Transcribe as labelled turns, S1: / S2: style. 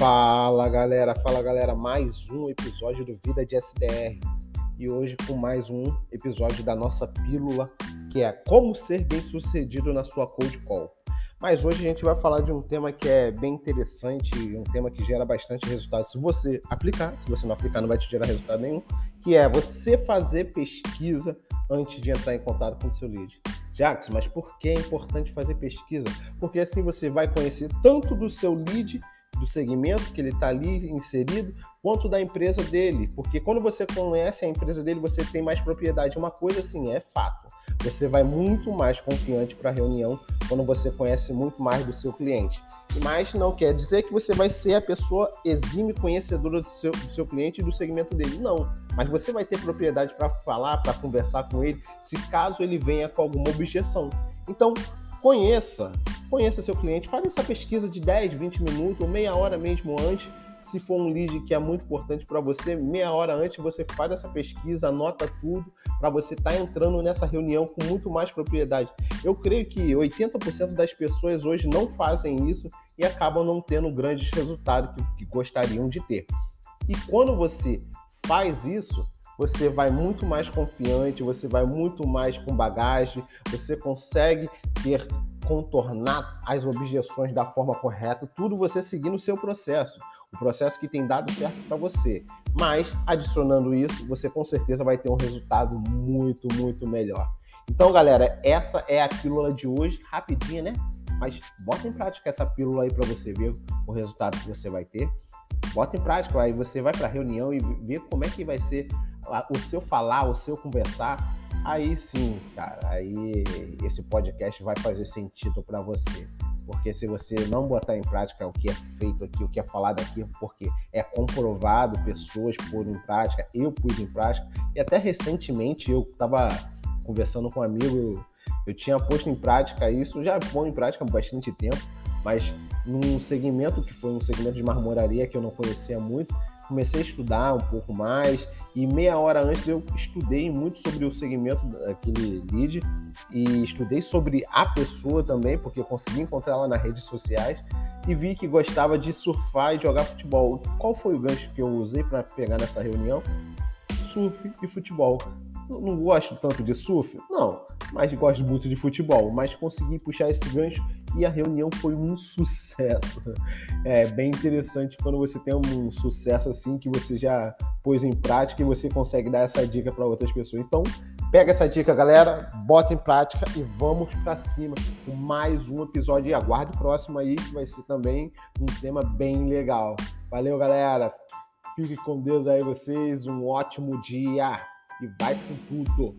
S1: Fala galera, fala galera, mais um episódio do Vida de SDR e hoje com mais um episódio da nossa pílula que é como ser bem sucedido na sua cold call. Mas hoje a gente vai falar de um tema que é bem interessante, um tema que gera bastante resultado se você aplicar, se você não aplicar não vai te gerar resultado nenhum, que é você fazer pesquisa antes de entrar em contato com o seu lead. Jackson, mas por que é importante fazer pesquisa? Porque assim você vai conhecer tanto do seu lead, do segmento que ele está ali inserido, quanto da empresa dele. Porque quando você conhece a empresa dele, você tem mais propriedade. Uma coisa assim, é fato. Você vai muito mais confiante para a reunião quando você conhece muito mais do seu cliente. Mas não quer dizer que você vai ser a pessoa exime conhecedora do seu, do seu cliente e do segmento dele. Não. Mas você vai ter propriedade para falar, para conversar com ele, se caso ele venha com alguma objeção. Então, conheça, conheça seu cliente, faça essa pesquisa de 10, 20 minutos ou meia hora mesmo antes se for um lead que é muito importante para você, meia hora antes você faz essa pesquisa, anota tudo para você estar tá entrando nessa reunião com muito mais propriedade. Eu creio que 80% das pessoas hoje não fazem isso e acabam não tendo grandes resultados que, que gostariam de ter. E quando você faz isso, você vai muito mais confiante, você vai muito mais com bagagem, você consegue ter contornar as objeções da forma correta, tudo você seguindo o seu processo o processo que tem dado certo para você. Mas, adicionando isso, você com certeza vai ter um resultado muito, muito melhor. Então, galera, essa é a pílula de hoje, rapidinha, né? Mas bota em prática essa pílula aí para você ver o resultado que você vai ter. Bota em prática, aí você vai para a reunião e vê como é que vai ser o seu falar, o seu conversar. Aí sim, cara, aí esse podcast vai fazer sentido para você. Porque se você não botar em prática o que é feito aqui, o que é falado aqui, porque é comprovado, pessoas pôr em prática, eu pus em prática, e até recentemente eu estava conversando com um amigo, eu, eu tinha posto em prática isso, já pôr em prática há bastante tempo, mas num segmento que foi um segmento de marmoraria que eu não conhecia muito, comecei a estudar um pouco mais e meia hora antes eu estudei muito sobre o segmento daquele lead e estudei sobre a pessoa também, porque eu consegui encontrar ela nas redes sociais e vi que gostava de surfar e jogar futebol. Qual foi o gancho que eu usei para pegar nessa reunião? Surf e futebol. Não gosto tanto de surf? Não, mas gosto muito de futebol. Mas consegui puxar esse gancho e a reunião foi um sucesso. É bem interessante quando você tem um sucesso assim que você já pôs em prática e você consegue dar essa dica para outras pessoas. Então, pega essa dica, galera, bota em prática e vamos para cima com mais um episódio. E aguarde o próximo aí, que vai ser também um tema bem legal. Valeu, galera. Fique com Deus aí vocês, um ótimo dia e vai com tudo.